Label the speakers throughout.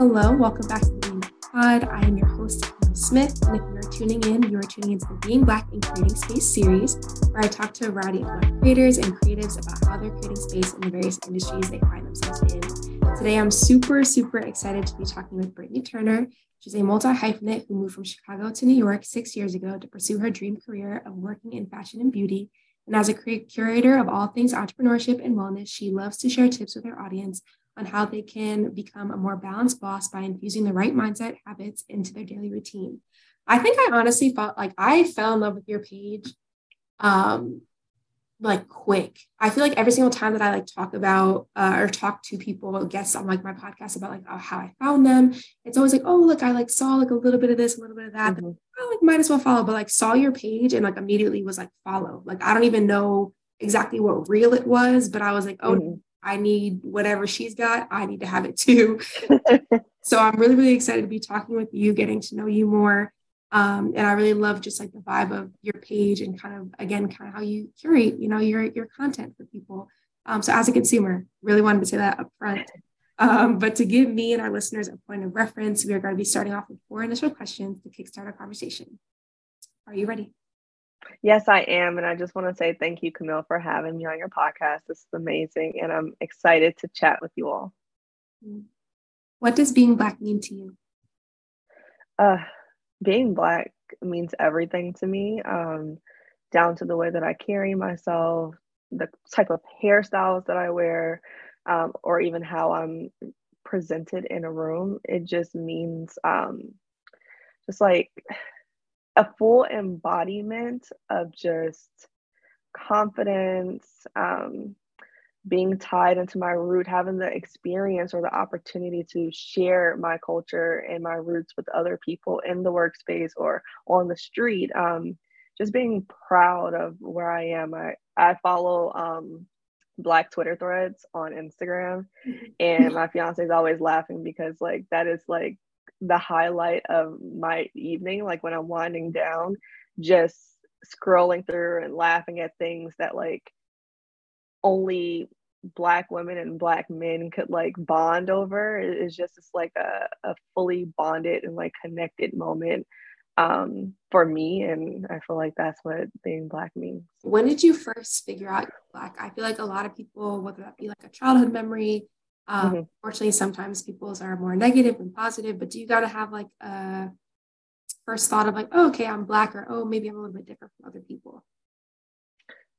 Speaker 1: Hello, welcome back to the Being Pod. I am your host, Emma Smith, and if you are tuning in, you are tuning into the Being Black in Creating Space series, where I talk to a variety of Black creators and creatives about how they're creating space in the various industries they find themselves in. Today, I'm super, super excited to be talking with Britney Turner. She's a multi hyphenate who moved from Chicago to New York six years ago to pursue her dream career of working in fashion and beauty. And as a curator of all things entrepreneurship and wellness, she loves to share tips with her audience on how they can become a more balanced boss by infusing the right mindset habits into their daily routine. I think I honestly felt like I fell in love with your page um like quick. I feel like every single time that I like talk about uh, or talk to people, guests on like my podcast about like oh, how I found them, it's always like, oh, look, I like saw like a little bit of this, a little bit of that. Mm-hmm. I like might as well follow, but like saw your page and like immediately was like follow. Like I don't even know exactly what reel it was, but I was like, oh, mm-hmm. I need whatever she's got, I need to have it too. so I'm really, really excited to be talking with you, getting to know you more. Um, and I really love just like the vibe of your page and kind of again, kind of how you curate, you know, your your content for people. Um, so as a consumer, really wanted to say that up front. Um, but to give me and our listeners a point of reference, we are going to be starting off with four initial questions to kickstart our conversation. Are you ready?
Speaker 2: Yes, I am. And I just want to say thank you, Camille, for having me on your podcast. This is amazing. And I'm excited to chat with you all.
Speaker 1: What does being Black mean to you?
Speaker 2: Uh, being Black means everything to me, um, down to the way that I carry myself, the type of hairstyles that I wear, um, or even how I'm presented in a room. It just means um, just like a full embodiment of just confidence, um, being tied into my root, having the experience or the opportunity to share my culture and my roots with other people in the workspace or on the street. Um, just being proud of where I am. I, I follow um, Black Twitter threads on Instagram, and my fiance is always laughing because like that is like the highlight of my evening, like when I'm winding down, just scrolling through and laughing at things that like only black women and black men could like bond over. It's just it's like a, a fully bonded and like connected moment um for me and i feel like that's what being black means.
Speaker 1: When did you first figure out you're black? I feel like a lot of people whether that be like a childhood memory um, mm-hmm. Fortunately, sometimes people's are more negative than positive, but do you got to have like a first thought of like, oh, okay, I'm black, or oh, maybe I'm a little bit different from other people?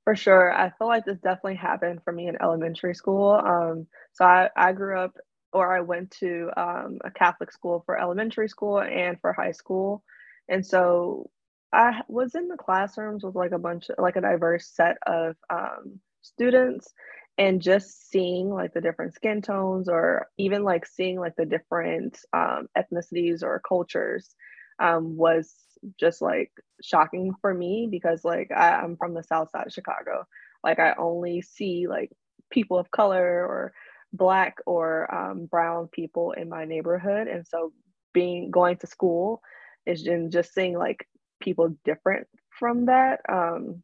Speaker 2: For sure. I feel like this definitely happened for me in elementary school. Um, so I, I grew up or I went to um, a Catholic school for elementary school and for high school. And so I was in the classrooms with like a bunch of like a diverse set of um, students and just seeing like the different skin tones or even like seeing like the different um, ethnicities or cultures um, was just like shocking for me because like I, i'm from the south side of chicago. Like i only see like people of color or black or um, brown people in my neighborhood. And so being going to school is just seeing like people different from that um,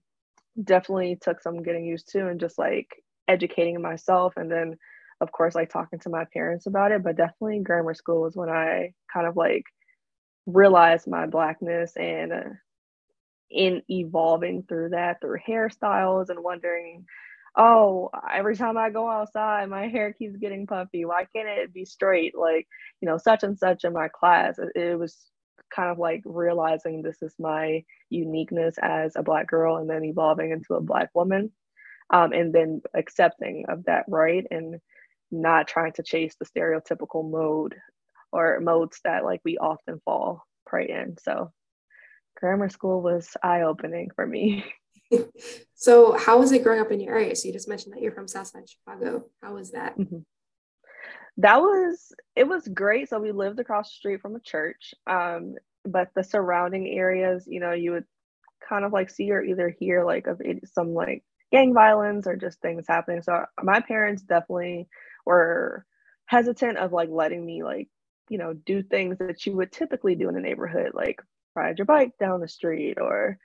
Speaker 2: definitely took some getting used to and just like educating myself and then of course like talking to my parents about it. But definitely grammar school was when i kind of like realized my blackness and uh, in evolving through that through hairstyles and wondering oh every time i go outside my hair keeps getting puffy. Why can't it be straight? Like you know such and such in my class. It, it was kind of like realizing this is my uniqueness as a black girl and then evolving into a black woman um, and then accepting of that right and not trying to chase the stereotypical mode or modes that like we often fall prey in. So grammar school was eye-opening for me.
Speaker 1: So how was it growing up in your area? So you just mentioned that you're from south southside chicago. How was that? Mm-hmm.
Speaker 2: that was it was great. So we lived across the street from a church um, but the surrounding areas you know you would kind of like see or either hear like of some like gang violence or just things happening. So my parents definitely were hesitant of like letting me like, you know, do things that you would typically do in a neighborhood, like ride your bike down the street or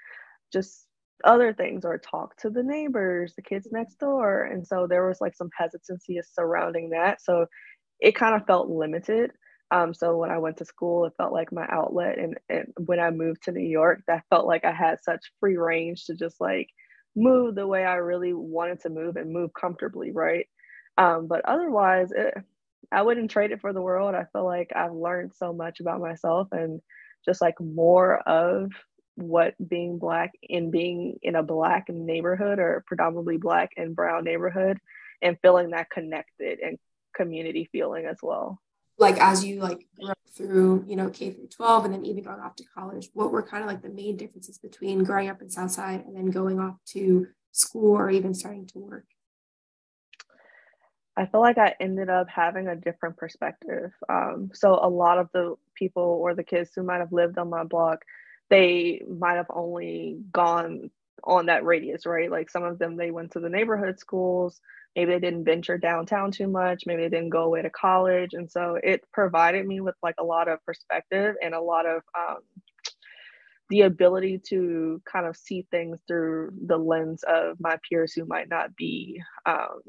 Speaker 2: just other things or talk to the neighbors, the kids next door. And so there was like some hesitancy surrounding that. So it kind of felt limited. Um, so when I went to school, it felt like my outlet. And, and when I moved to New York, that felt like I had such free range to just like move the way I really wanted to move and move comfortably, right? Um, but otherwise, it, I wouldn't trade it for the world. I feel like I've learned so much about myself and just like more of what being black in being in a black neighborhood or predominantly black and brown neighborhood and feeling that connected and community feeling as well
Speaker 1: like as you like through you know k through 12 and then even going off to college what were kind of like the main differences between growing up in southside and then going off to school or even starting to work?
Speaker 2: I feel like i ended up having a different perspective um, so a lot of the people or the kids who might have lived on my block they might have only gone on that radius right? Like some of them they went to the neighborhood schools maybe they didn't venture downtown too much maybe they didn't go away to college and so it provided me with like a lot of perspective and a lot of um, the ability to kind of see things through the lens of my peers who might not be um,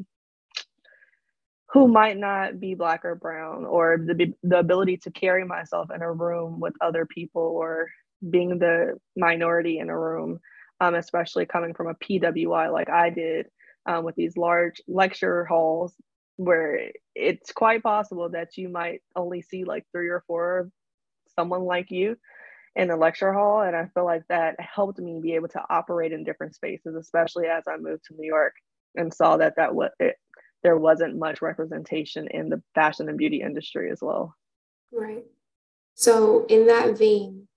Speaker 2: who might not be black or brown or the, the ability to carry myself in a room with other people or being the minority in a room um, especially coming from a pwi like i did um, with these large lecture halls where it's quite possible that you might only see like three or four someone like you in the lecture hall and i feel like that helped me be able to operate in different spaces especially as i moved to new york and saw that that was it, there wasn't much representation in the fashion and beauty industry as well.
Speaker 1: Right. So in that vein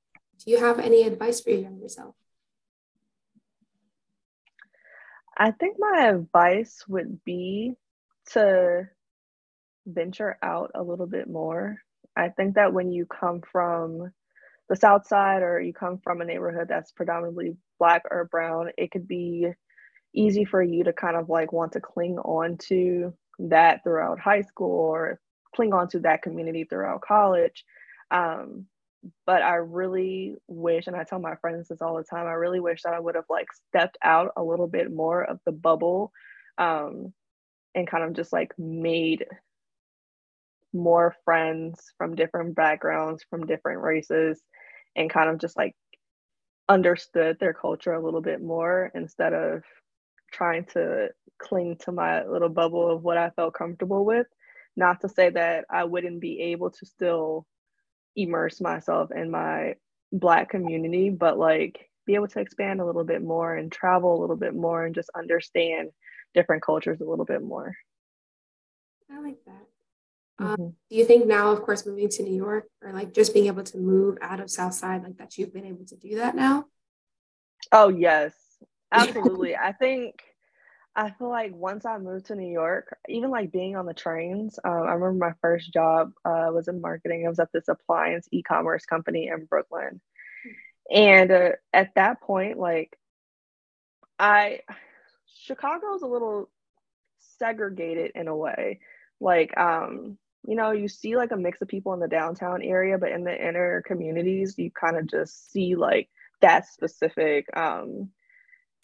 Speaker 1: do you have any advice for your younger self
Speaker 2: I think my advice would be to venture out a little bit more. I think that when you come from the South Side or you come from a neighborhood that's predominantly Black or Brown, it could be easy for you to kind of like want to cling on to that throughout high school or cling on to that community throughout college. Um, but I really wish, and I tell my friends this all the time, I really wish that I would have like stepped out a little bit more of the bubble um, and kind of just like made more friends from different backgrounds, from different races, and kind of just like understood their culture a little bit more instead of trying to cling to my little bubble of what I felt comfortable with. Not to say that I wouldn't be able to still immerse myself in my black community but like be able to expand a little bit more and travel a little bit more and just understand different cultures a little bit more.
Speaker 1: I like that. Um, mm-hmm. do you think now of course moving to new york or like just being able to move out of south side like that you've been able to do that now?
Speaker 2: Oh yes. Absolutely. I think I feel like once I moved to New York, even like being on the trains, um, I remember my first job uh, was in marketing. I was at this appliance e commerce company in Brooklyn. And uh, at that point, like, I, Chicago's a little segregated in a way. Like, um, you know, you see like a mix of people in the downtown area, but in the inner communities, you kind of just see like that specific um,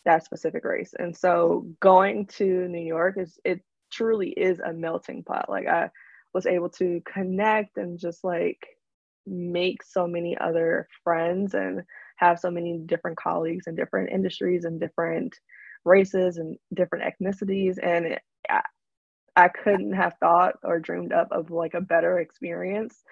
Speaker 2: that specific race. And so going to New York is it truly is a melting pot. Like I was able to connect and just like make so many other friends and have so many different colleagues in different industries and different races and different ethnicities and it, I, I couldn't have thought or dreamed up of like a better experience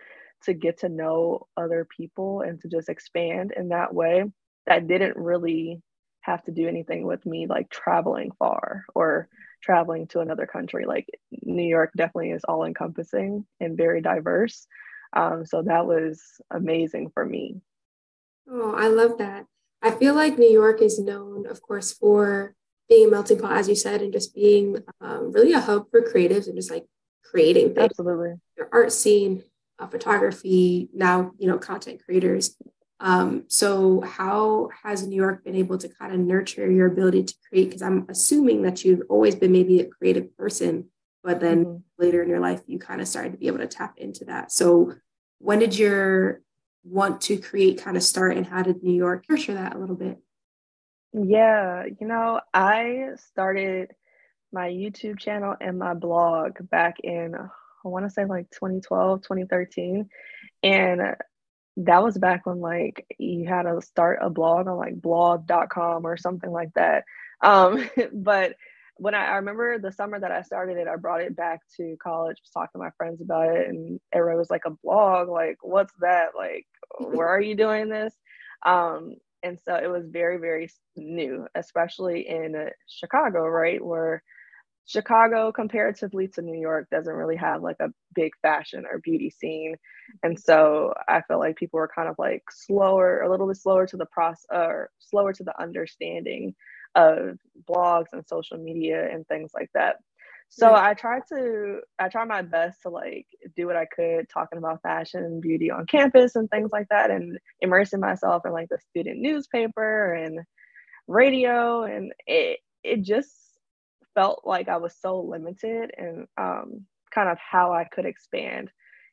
Speaker 2: to get to know other people and to just expand in that way that didn't really have to do anything with me like traveling far or traveling to another country. Like New York definitely is all encompassing and very diverse. Um, so that was amazing for me.
Speaker 1: Oh, I love that. I feel like New York is known, of course, for being a melting pot, as you said, and just being um, really a hub for creatives and just like creating things.
Speaker 2: Absolutely.
Speaker 1: Your art scene, uh, photography, now, you know, content creators. Um, so how has New York been able to kind of nurture your ability to create? Because I'm assuming that you've always been maybe a creative person, but then mm-hmm. later in your life you kind of started to be able to tap into that. So when did your want to create kind of start and how did New York nurture that a little bit?
Speaker 2: Yeah, you know, I started my YouTube channel and my blog back in I want to say like 2012, 2013. And that was back when like you had to start a blog on like blog.com or something like that. Um, but when I, I, remember the summer that I started it, I brought it back to college, was talking to my friends about it, and everyone was like, a blog? Like, what's that? Like, where are you doing this? Um, and so it was very, very new, especially in Chicago, right? Where Chicago, comparatively to New York, doesn't really have like a big fashion or beauty scene. And so I felt like people were kind of like slower, a little bit slower to the process, or slower to the understanding of blogs and social media and things like that. So I tried to, I tried my best to like do what I could talking about fashion and beauty on campus and things like that, and immersing myself in like the student newspaper and radio, and it it just felt like I was so limited and um, kind of how I could expand.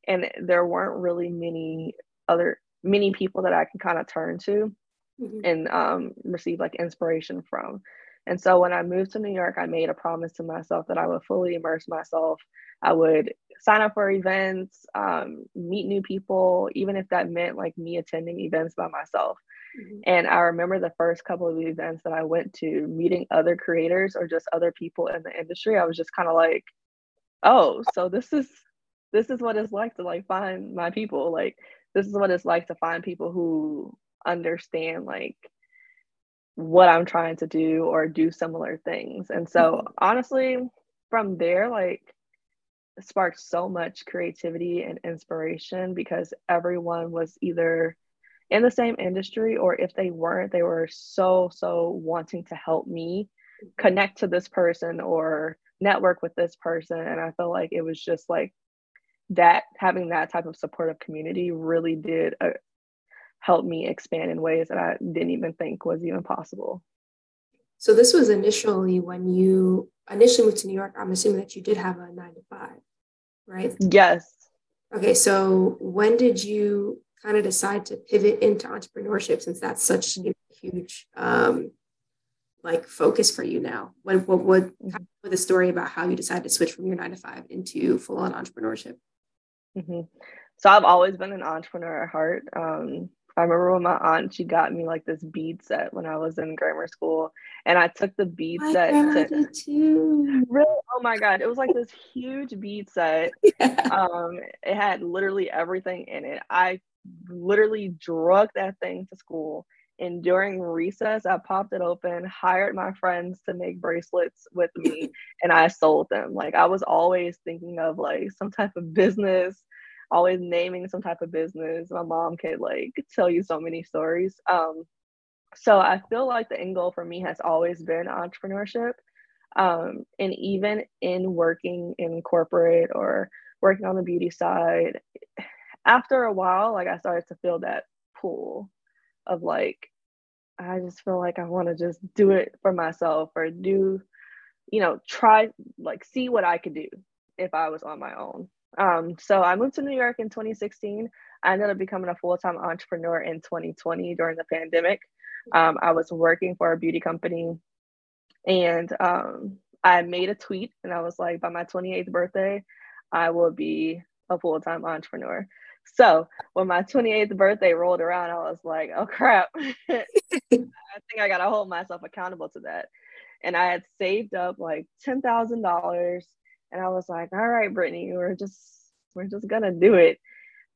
Speaker 2: And there weren't really many other many people that I could kind of turn to mm-hmm. and um, receive like inspiration from. And so when I moved to New York, I made a promise to myself that I would fully immerse myself. I would sign up for events, um, meet new people, even if that meant like me attending events by myself. Mm-hmm. And I remember the first couple of events that I went to, meeting other creators or just other people in the industry. I was just kind of like, oh, so this is this is what it's like to like find my people. Like this is what it's like to find people who understand like what I'm trying to do or do similar things. And so mm-hmm. honestly, from there, like sparked so much creativity and inspiration because everyone was either in the same industry or if they weren't they were so so wanting to help me connect to this person or network with this person and i felt like it was just like that having that type of supportive community really did uh, help me expand in ways that i didn't even think was even possible
Speaker 1: so this was initially when you initially moved to new york i'm assuming that you did have a nine to five right
Speaker 2: yes
Speaker 1: okay so when did you kind of decide to pivot into entrepreneurship since that's such a huge um, like focus for you now? What what would kind of the story about how you decided to switch from your nine to five into full on entrepreneurship?
Speaker 2: Mm-hmm. So I've always been an entrepreneur at heart. Um, I remember when my aunt she got me like this bead set when I was in grammar school, and I took the bead my set. To, too. Really? Oh my god! It was like this huge bead set. Yeah. Um, it had literally everything in it. I literally drug that thing to school. And during recess, I popped it open, hired my friends to make bracelets with me, and I sold them. Like I was always thinking of like some type of business, always naming some type of business. My mom could like tell you so many stories. Um, so I feel like the end goal for me has always been entrepreneurship. Um, and even in working in corporate or working on the beauty side, after a while, like I started to feel that pull of like, I just feel like I want to just do it for myself or do, you know, try like see what I could do if I was on my own. Um, so I moved to New York in 2016. I ended up becoming a full-time entrepreneur in 2020 during the pandemic. Um, I was working for a beauty company and um, I made a tweet and I was like, by my 28th birthday, I will be a full-time entrepreneur. So when my 28th birthday rolled around, I was like, oh crap. I think I got to hold myself accountable to that. And I had saved up like $10,000. And I was like, all right, Britney, we're just, we're just to do it.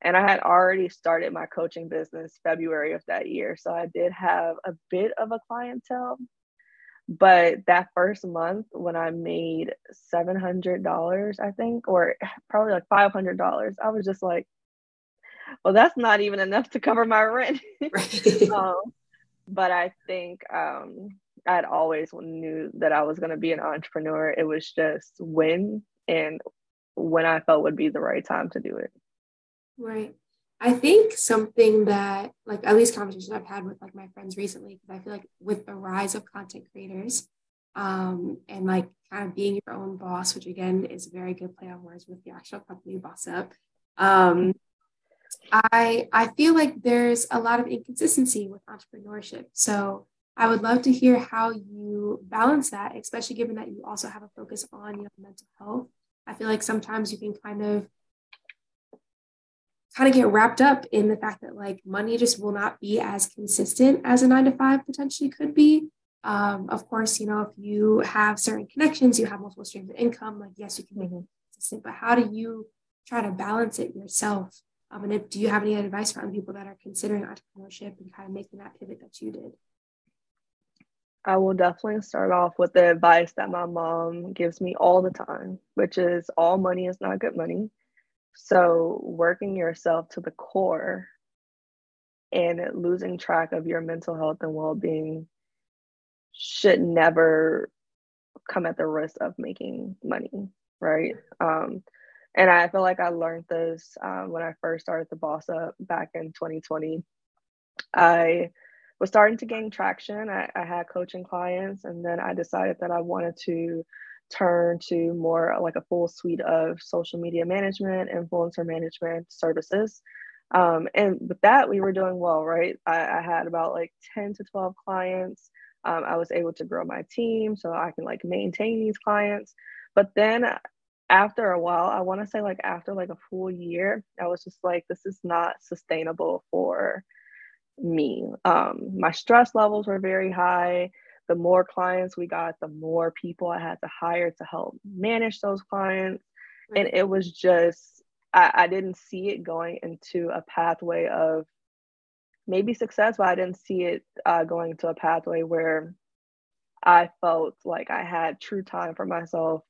Speaker 2: And I had already started my coaching business February of that year. So I did have a bit of a clientele. But that first month, when I made $700, I think, or probably like $500, I was just like, well, that's not even enough to cover my rent. um, but I think um, I'd always knew that I was going to be an entrepreneur. It was just when and when I felt would be the right time to do it.
Speaker 1: Right. I think something that, like, at least conversations I've had with like my friends recently, because I feel like with the rise of content creators, um, and like kind of being your own boss, which again is a very good play on words with the actual company boss up. Um, I I feel like there's a lot of inconsistency with entrepreneurship. So I would love to hear how you balance that, especially given that you also have a focus on you know, mental health. I feel like sometimes you can kind of kind of get wrapped up in the fact that like money just will not be as consistent as a nine to five potentially could be. Um, of course, you know, if you have certain connections, you have multiple streams of income, like yes, you can make it consistent, but how do you try to balance it yourself? Um, and if, do you have any advice for other people that are considering entrepreneurship and kind of making that pivot that you did?
Speaker 2: I will definitely start off with the advice that my mom gives me all the time, which is all money is not good money. So, working yourself to the core and losing track of your mental health and well being should never come at the risk of making money, right? Um, and I feel like I learned this um, when I first started the Boss Up back in 2020. I was starting to gain traction. I, I had coaching clients, and then I decided that I wanted to turn to more like a full suite of social media management, influencer management services. Um, and with that, we were doing well, right? I, I had about like 10 to 12 clients. Um, I was able to grow my team so I can like maintain these clients. But then after a while, I want to say like after like a full year, I was just like, this is not sustainable for me. Um, my stress levels were very high. The more clients we got, the more people I had to hire to help manage those clients. And it was just, I, I didn't see it going into a pathway of maybe success, but I didn't see it uh, going to a pathway where I felt like I had true time for myself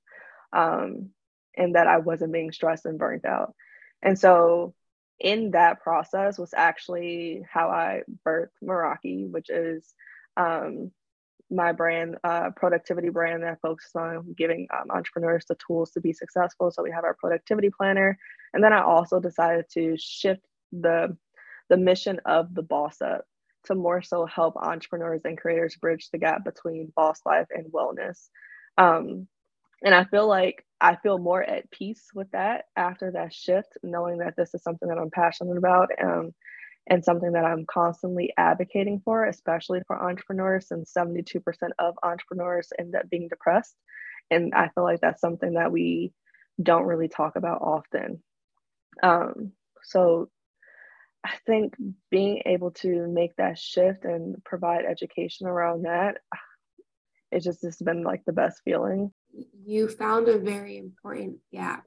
Speaker 2: um, and that I wasn't being stressed and burnt out. And so, in that process, was actually how I birthed Meraki, which is um, my brand, uh, productivity brand that focuses on giving um, entrepreneurs the tools to be successful. So, we have our productivity planner. And then I also decided to shift the the mission of the boss up to more so help entrepreneurs and creators bridge the gap between boss life and wellness. Um, and I feel like I feel more at peace with that after that shift, knowing that this is something that I'm passionate about um, and something that I'm constantly advocating for, especially for entrepreneurs. And 72% of entrepreneurs end up being depressed. And I feel like that's something that we don't really talk about often. Um, so I think being able to make that shift and provide education around that, it's just it's been like the best feeling.
Speaker 1: You found a very important gap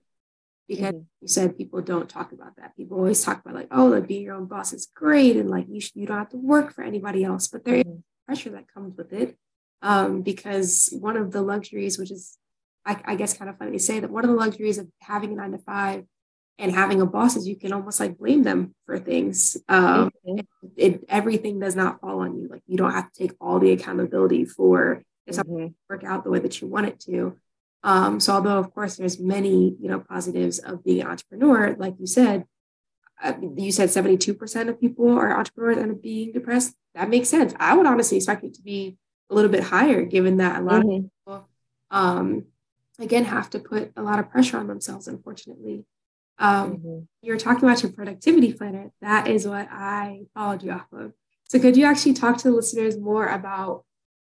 Speaker 1: because mm-hmm. you said people don't talk about that. People always talk about like, oh, like being your own boss is great and like you should, you don't have to work for anybody else, but there mm-hmm. is pressure that comes with it. Um, because one of the luxuries, which is I, I guess kind of funny to say that one of the luxuries of having a nine to five and having a boss is you can almost like blame them for things. Um, mm-hmm. it, it, everything does not fall on you. Like you don't have to take all the accountability for it mm-hmm. work out the way that you want it to. Um, so although of course there's many you know positives of being an entrepreneur, like you said, uh, you said 72% of people are entrepreneurs and being depressed. That makes sense. I would honestly expect it to be a little bit higher, given that a lot mm-hmm. of people, um, again, have to put a lot of pressure on themselves, unfortunately. Um, mm-hmm. You're talking about your productivity planner. That is what I followed you off of. So, could you actually talk to the listeners more about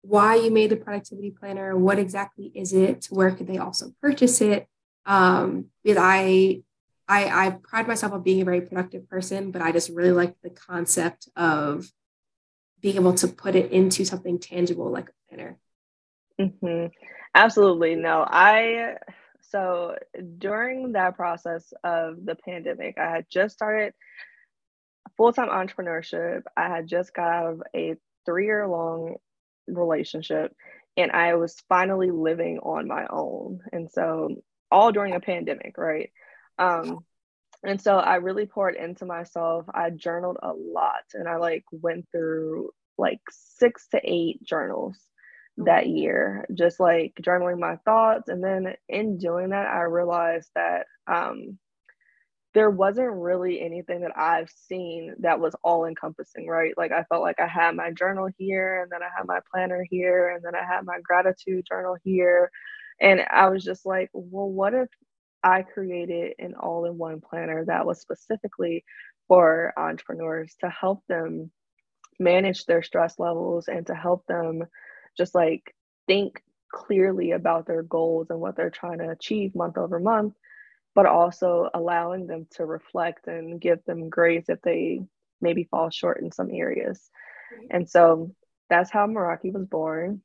Speaker 1: why you made the productivity planner? What exactly is it? Where could they also purchase it? Um, because I, I, I pride myself on being a very productive person, but I just really like the concept of being able to put it into something tangible like a planner.
Speaker 2: Mm-hmm. Absolutely. No, I so during that process of the pandemic, I had just started full time entrepreneurship. I had just got out of a three year long relationship and I was finally living on my own. And so, all during a pandemic, right? Um, and so I really poured into myself. I journaled a lot and I like went through like six to eight journals that year, just like journaling my thoughts. And then in doing that, I realized that um, there wasn't really anything that I've seen that was all encompassing, right? Like I felt like I had my journal here, and then I had my planner here, and then I had my gratitude journal here. And I was just like, well, what if I created an all in one planner that was specifically for entrepreneurs to help them manage their stress levels and to help them just like think clearly about their goals and what they're trying to achieve month over month, but also allowing them to reflect and give them grace if they maybe fall short in some areas. And so that's how Meraki was born.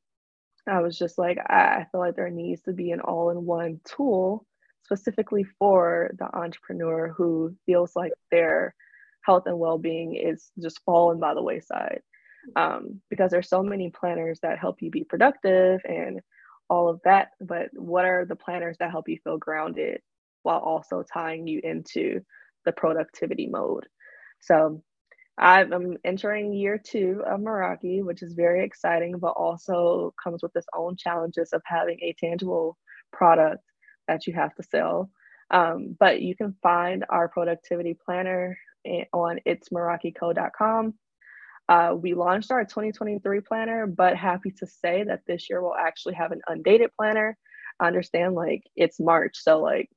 Speaker 2: I was just like, I feel like there needs to be an all in one tool specifically for the entrepreneur who feels like their health and well being is just fallen by the wayside. Um, because there's so many planners that help you be productive and all of that. But what are the planners that help you feel grounded while also tying you into the productivity mode? So I'm entering year two of Meraki, which is very exciting, but also comes with its own challenges of having a tangible product that you have to sell. Um, but you can find our productivity planner on itsmerakico.com. Uh, we launched our 2023 planner, but happy to say that this year we'll actually have an undated planner. I understand like it's March, so like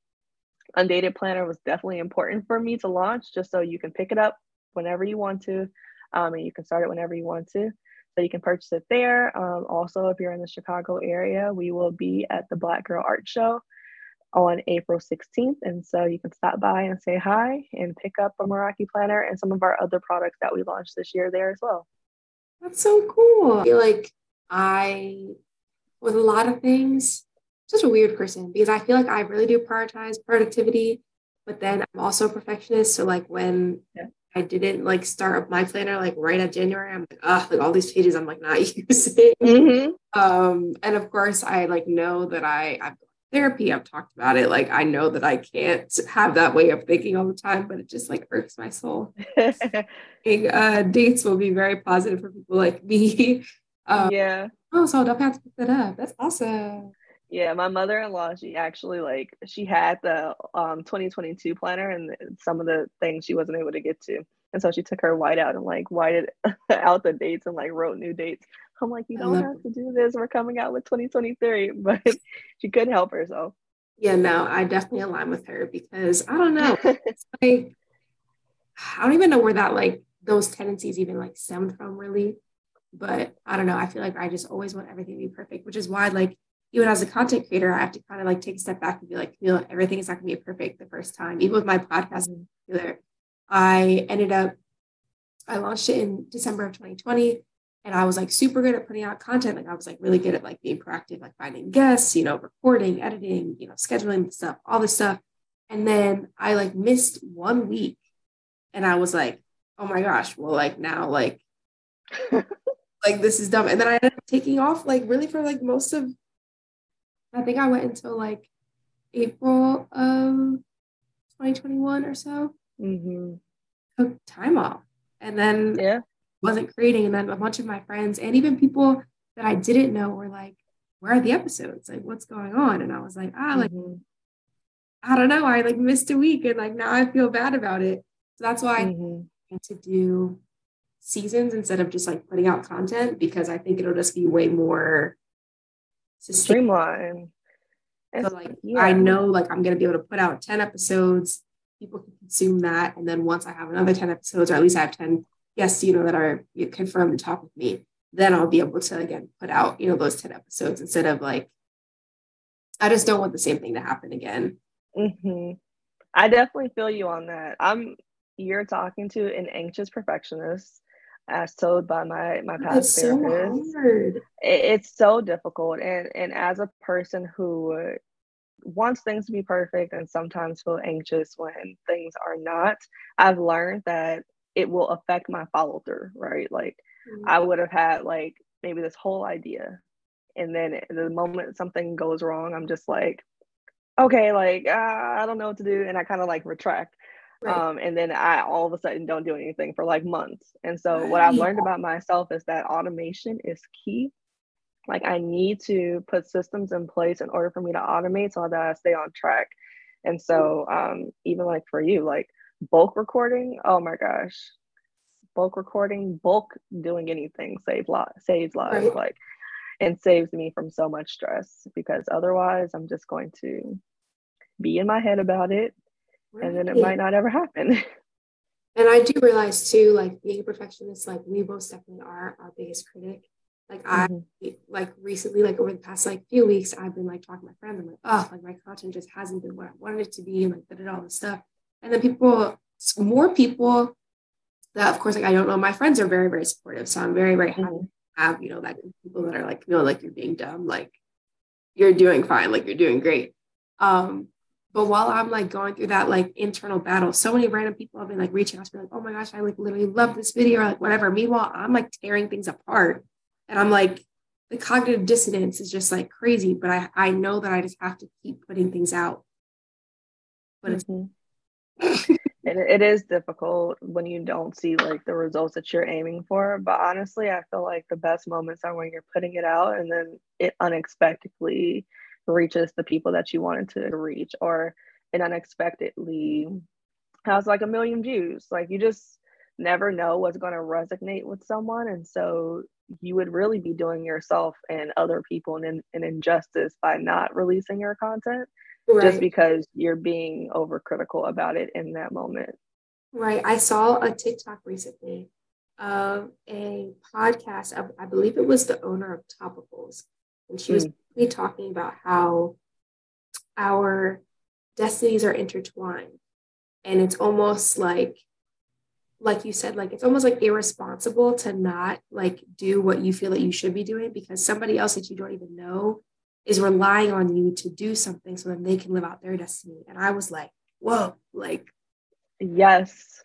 Speaker 2: undated planner was definitely important for me to launch just so you can pick it up whenever you want to, um, and you can start it whenever you want to. So you can purchase it there. Um, also, if you're in the Chicago area, we will be at the Black Girl Art Show on April 16th. And so you can stop by and say hi and pick up a Meraki planner and some of our other products that we launched this year there as well.
Speaker 1: That's so cool. I feel like I, with a lot of things, such a weird person because I feel like I really do prioritize productivity, but then I'm also a perfectionist. So like when yeah. I didn't like start up my planner like right at January. I'm like, ah, like all these pages I'm like not using. Mm-hmm. Um, and of course I like know that I I've therapy, I've talked about it. Like I know that I can't have that way of thinking all the time, but it just like irks my soul. uh, dates will be very positive for people like me.
Speaker 2: Um, yeah.
Speaker 1: Oh, so I'll have to pick that up. That's awesome.
Speaker 2: Yeah, my mother-in-law, she actually like she had the um 2022 planner and some of the things she wasn't able to get to. And so she took her white out and like whited out the dates and like wrote new dates. I'm like, you don't have to do this. We're coming out with 2023, but she couldn't help herself.
Speaker 1: Yeah, no, I definitely align with her because I don't know. like I don't even know where that like those tendencies even like stemmed from really. But I don't know. I feel like I just always want everything to be perfect, which is why like even as a content creator, I have to kind of like take a step back and be like, you know, everything is not going to be perfect the first time. Even with my podcast in particular, I ended up, I launched it in December of 2020 and I was like super good at putting out content. Like I was like really good at like being proactive, like finding guests, you know, recording, editing, you know, scheduling stuff, all this stuff. And then I like missed one week and I was like, oh my gosh, well, like now, like, like this is dumb. And then I ended up taking off like really for like most of I think I went until like April of 2021 or so. Mm-hmm. Took time off. And then
Speaker 2: yeah.
Speaker 1: wasn't creating. And then a bunch of my friends and even people that I didn't know were like, where are the episodes? Like, what's going on? And I was like, ah, like, mm-hmm. I don't know. I like missed a week and like now I feel bad about it. So that's why mm-hmm. I to do seasons instead of just like putting out content because I think it'll just be way more
Speaker 2: to streamline.
Speaker 1: So like yeah. I know like I'm gonna be able to put out 10 episodes, people can consume that. And then once I have another 10 episodes, or at least I have 10 guests, you know, that are confirmed to talk with me, then I'll be able to again put out, you know, those 10 episodes instead of like I just don't want the same thing to happen again.
Speaker 2: Mm-hmm. I definitely feel you on that. I'm you're talking to an anxious perfectionist as told by my my past it's therapist. So hard. It, it's so difficult, and and as a person who wants things to be perfect and sometimes feel anxious when things are not, I've learned that it will affect my follow through. Right, like mm-hmm. I would have had like maybe this whole idea, and then the moment something goes wrong, I'm just like, okay, like uh, I don't know what to do, and I kind of like retract. Right. Um, and then I all of a sudden don't do anything for like months. And so what I've learned about myself is that automation is key. Like I need to put systems in place in order for me to automate so that I stay on track. And so um, even like for you, like bulk recording, oh my gosh, bulk recording, bulk doing anything save li- saves lives, right. like and saves me from so much stress because otherwise I'm just going to be in my head about it right. and then it might not ever happen.
Speaker 1: And I do realize too, like being a perfectionist, like we both definitely are our biggest critic. Like mm-hmm. I like recently, like over the past like few weeks, I've been like talking to my friends. I'm like, oh, like my content just hasn't been what I wanted it to be, and like did all this stuff. And then people, more people that of course like I don't know. My friends are very, very supportive. So I'm very, very happy mm-hmm. to have, you know, that people that are like, no, like you're being dumb, like you're doing fine, like you're doing great. Um, but while I'm like going through that like internal battle, so many random people have been like reaching out to me like, oh my gosh, I like literally love this video or like whatever. Meanwhile, I'm like tearing things apart. And I'm like, the cognitive dissonance is just like crazy, but I, I know that I just have to keep putting things out.
Speaker 2: But mm-hmm. it's it, it is difficult when you don't see like the results that you're aiming for. But honestly, I feel like the best moments are when you're putting it out and then it unexpectedly reaches the people that you wanted to reach or it unexpectedly has like a million views. Like you just never know what's going to resonate with someone. And so you would really be doing yourself and other people an, an injustice by not releasing your content right. just because you're being overcritical about it in that moment.
Speaker 1: Right. I saw a TikTok recently of a podcast. I, I believe it was the owner of Topicals, and she was hmm. Mm. talking about how our destinies are intertwined, and it's almost like like you said, like it's almost like irresponsible to not like do what you feel that you should be doing because somebody else that you don't even know is relying on you to do something so that they can live out their destiny. And I was like, whoa, like
Speaker 2: yes.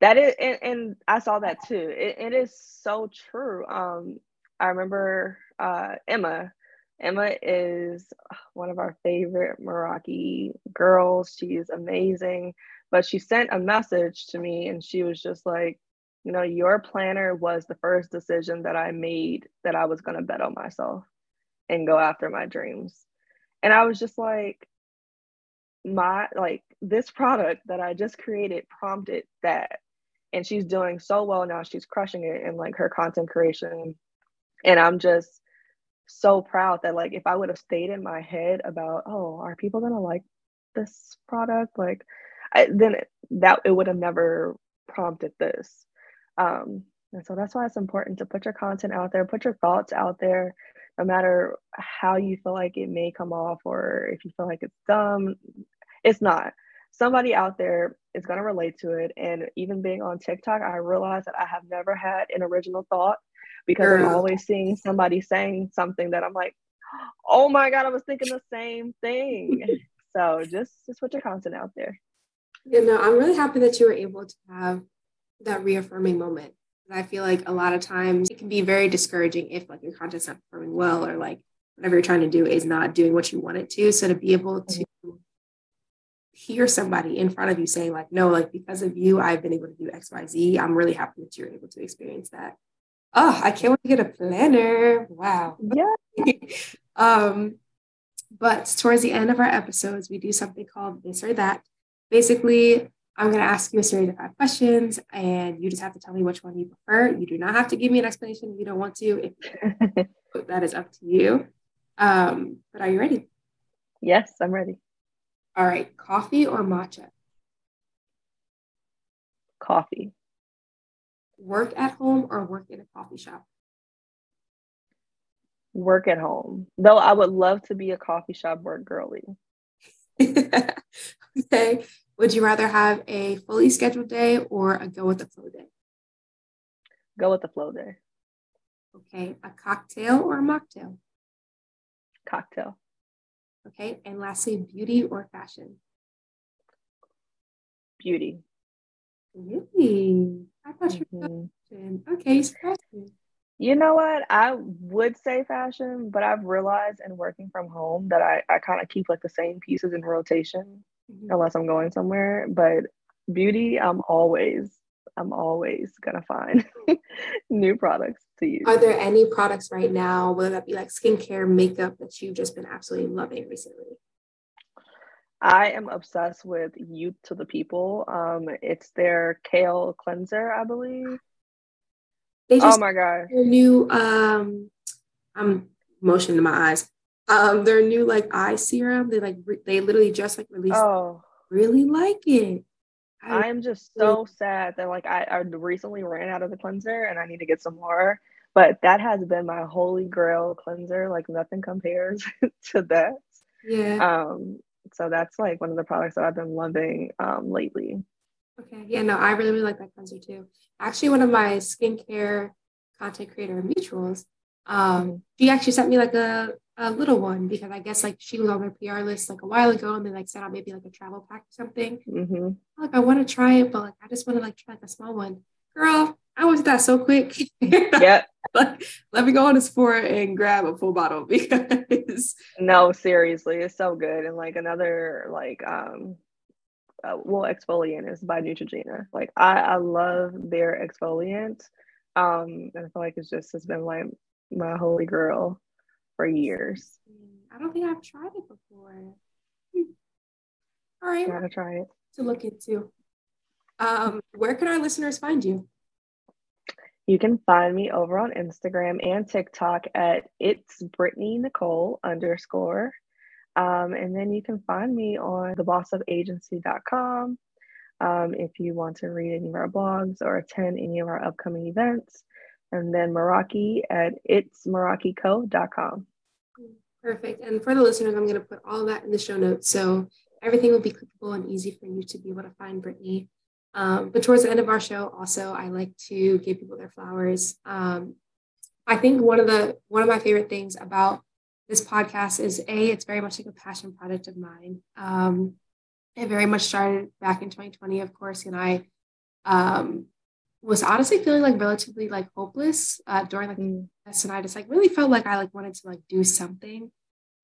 Speaker 2: That is and, and I saw that too. It, it is so true. Um I remember uh Emma. Emma is one of our favorite Meraki girls. She's amazing. But she sent a message to me and she was just like, you know, your planner was the first decision that I made that I was going to bet on myself and go after my dreams. And I was just like, my like this product that I just created prompted that. And she's doing so well now. She's crushing it in like her content creation. And I'm just so proud that like if I would have stayed in my head about, oh, are people gonna like this product? Like I, then it, that it would have never prompted this. Um, and so that's why it's important to put your content out there, put your thoughts out there, no matter how you feel like it may come off or if you feel like it's dumb, it's not. Somebody out there is going to relate to it. And even being on TikTok, I realized that I have never had an original thought because Girl. I'm always seeing somebody saying something that I'm like, oh my God, I was thinking the same thing. so just, just put your content out there.
Speaker 1: You know, I'm really happy that you were able to have that reaffirming moment I feel like a lot of times it can be very discouraging if like your content's not performing well or like whatever you're trying to do is not doing what you want it to. So to be able mm-hmm. to hear somebody in front of you saying like, no, like because of you, I've been able to do X, Y, Z. I'm really happy that you're able to experience that. Oh, I can't wait to get a planner. Wow.
Speaker 2: Yeah.
Speaker 1: um, but towards the end of our episodes, we do something called this or that. Basically, I'm going to ask you a series of five questions, and you just have to tell me which one you prefer. You do not have to give me an explanation if you don't want to. If that is up to you. Um, but are you ready?
Speaker 2: Yes, I'm ready.
Speaker 1: All right, coffee or matcha?
Speaker 2: Coffee.
Speaker 1: Work at home or work in a coffee shop?
Speaker 2: Work at home. Though I would love to be a coffee shop work girly.
Speaker 1: okay. Would you rather have a fully scheduled day or a go with the flow day?
Speaker 2: Go with the flow day.
Speaker 1: Okay. A cocktail or a mocktail?
Speaker 2: Cocktail.
Speaker 1: Okay. And lastly, beauty or fashion?
Speaker 2: Beauty.
Speaker 1: Really? Mm-hmm. you were fashion. Okay, so fashion.
Speaker 2: You know what? I would say fashion, but I've realized in working from home that I, I kind of keep like the same pieces in rotation mm-hmm. unless I'm going somewhere. But beauty, I'm always, I'm always gonna find new products to use.
Speaker 1: Are there any products right now, whether that be like skincare, makeup, that you've just been absolutely loving recently?
Speaker 2: I am obsessed with Youth to the People. Um, it's their kale cleanser, I believe.
Speaker 1: They just oh my god! Their new um, I'm motioning to my eyes um their new like eye serum they like re- they literally just like released oh really like it
Speaker 2: I, am just so sad that like I, I recently ran out of the cleanser and I need to get some more but that has been my holy grail cleanser. Like nothing compares to that.
Speaker 1: Yeah.
Speaker 2: Um, so that's like one of the products that I've been loving um, lately.
Speaker 1: Okay. Yeah, no, I really, really like that cleanser too. Actually, one of my skincare content creator mutuals, um, she actually sent me like a, a little one because I guess like she was on my PR list like a while ago and they like sent out maybe like a travel pack or something.
Speaker 2: Mm-hmm.
Speaker 1: Like I want to try it, but like I just want to like try like a small one. Girl, I was that so quick.
Speaker 2: Yeah.
Speaker 1: like, let me go on a Sephora and grab a full bottle because
Speaker 2: no, seriously, it's so good. And like another like um uh, well exfoliant is by Neutrogena. Like I, I love their exfoliant. Um, and I feel like it's just it's been like my holy grail for years.
Speaker 1: I don't think I've tried it before. All right,
Speaker 2: gotta try it
Speaker 1: to look into. Um, where can our listeners find you?
Speaker 2: You can find me over on Instagram and TikTok at it's Britney Nicole underscore. Um, and then you can find me on thebossupagency.com um, if you want to read any of our blogs or attend any of our upcoming events. And then Meraki at itsmerakico.com.
Speaker 1: Perfect. And for the listeners, I'm going to put all that in the show notes. So everything will be clickable and easy for you to be able to find Britney. Um, but towards the end of our show, also, I like to give people their flowers. Um, I think one of the one of my favorite things about this podcast is a it's very much like a passion project of mine. Um, it very much started back in 2020, of course, and I um, was honestly feeling like relatively like hopeless uh, during like mm. this, and I just like really felt like I like wanted to like do something.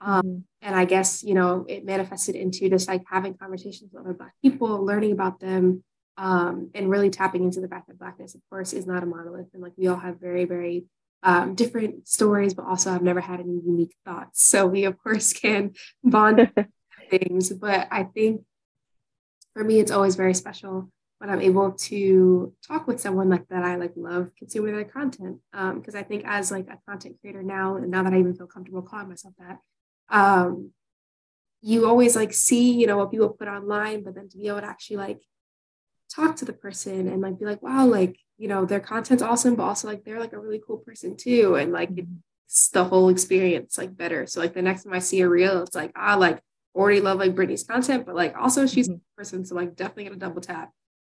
Speaker 1: Um, mm And I guess you know it manifested into just like having conversations with other Black people, learning about them, um, and really tapping into the fact that blackness, of course, is not a monolith, and like we all have very, very um, different stories, but also i've never had any unique thoughts. So we, of course, can bond things. But I think for me, it's always very special when I'm able to talk with someone like that. I like love consuming their content because um, I think as like a content creator now, and now that I even feel comfortable calling myself that, um, you always like see you know what people put online, but then to be able to actually like talk to the person and like be like, wow, like, you know, their content's awesome, but also like they're like a really cool person too. And like mm-hmm. it's the whole experience like better. So like the next time I see a reel, it's like, ah, like already love like Britney's content, but like also she's mm-hmm. a person. So like definitely gonna double tap.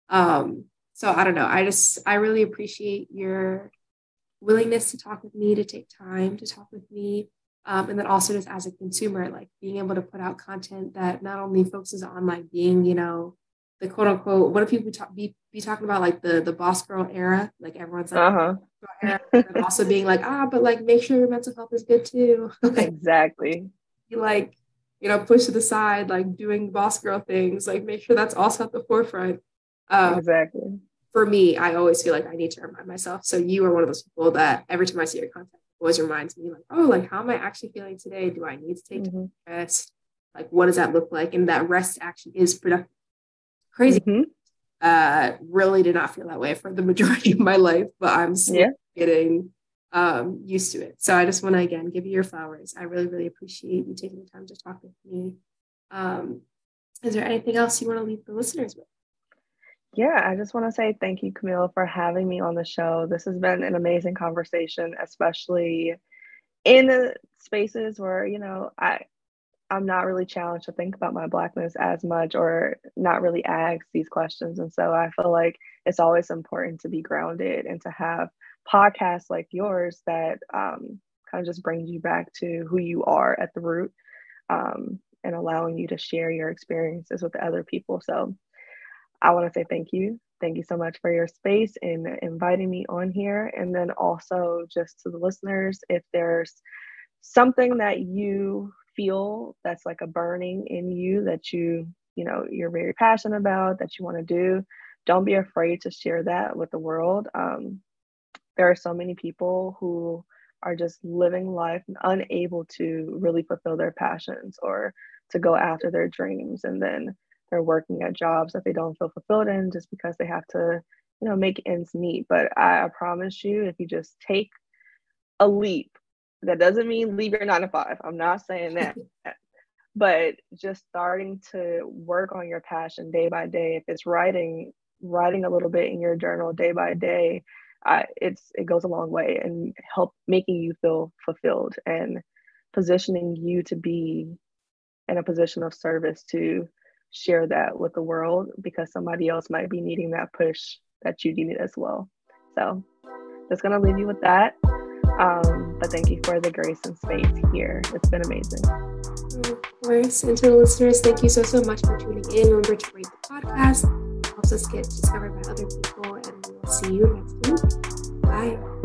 Speaker 1: Um, so I don't know. I just I really appreciate your willingness to talk with me, to take time to talk with me. Um, and then also just as a consumer, like being able to put out content that not only focuses on like being, you know, the quote unquote what if people talk, be, be talking about like the the boss girl era? Like everyone's like
Speaker 2: uh-huh.
Speaker 1: and also being like ah but like make sure your mental health is good too.
Speaker 2: Exactly.
Speaker 1: you like you know push to the side like doing boss girl things like make sure that's also at the forefront.
Speaker 2: Um, exactly.
Speaker 1: for me i always feel like i need to remind myself. So you are one of those people that every time i see your content always reminds me like oh like how am i actually feeling today? Do i need to take mm-hmm. rest? Like what does that look like? And that rest actually is productive crazy. Mm-hmm. Uh, really did not feel that way for the majority of my life, but I'm yeah. getting um, used to it. So I just want to again give you your flowers. I really, really appreciate you taking the time to talk with me. Um, is there anything else you want to leave the listeners with?
Speaker 2: Yeah, I just want to say thank you, Camille, for having me on the show. This has been an amazing conversation, especially in the spaces where, you know, I I'm not really challenged to think about my blackness as much or not really ask these questions. And so I feel like it's always important to be grounded and to have podcasts like yours that um, kind of just brings you back to who you are at the root um, and allowing you to share your experiences with other people. So I want to say thank you. Thank you so much for your space and inviting me on here. And then also, just to the listeners, if there's something that you feel that's like a burning in you that you you know you're very passionate about that you want to do don't be afraid to share that with the world. Um, there are so many people who are just living life unable to really fulfill their passions or to go after their dreams and then they're working at jobs that they don't feel fulfilled in just because they have to you know make ends meet. But I, I promise you if you just take a leap that doesn't mean leave your nine to five. I'm not saying that. but just starting to work on your passion day by day. If it's writing, writing a little bit in your journal day by day, I, it's it goes a long way and help making you feel fulfilled and positioning you to be in a position of service to share that with the world because somebody else might be needing that push that you needed as well. So just gonna leave you with that. Um, but thank you for the grace and space here. It's been amazing.
Speaker 1: Of course. And to the listeners, thank you so, so much for tuning in. Remember to rate the podcast. It helps us get discovered by other people. And we will see you next week. Bye.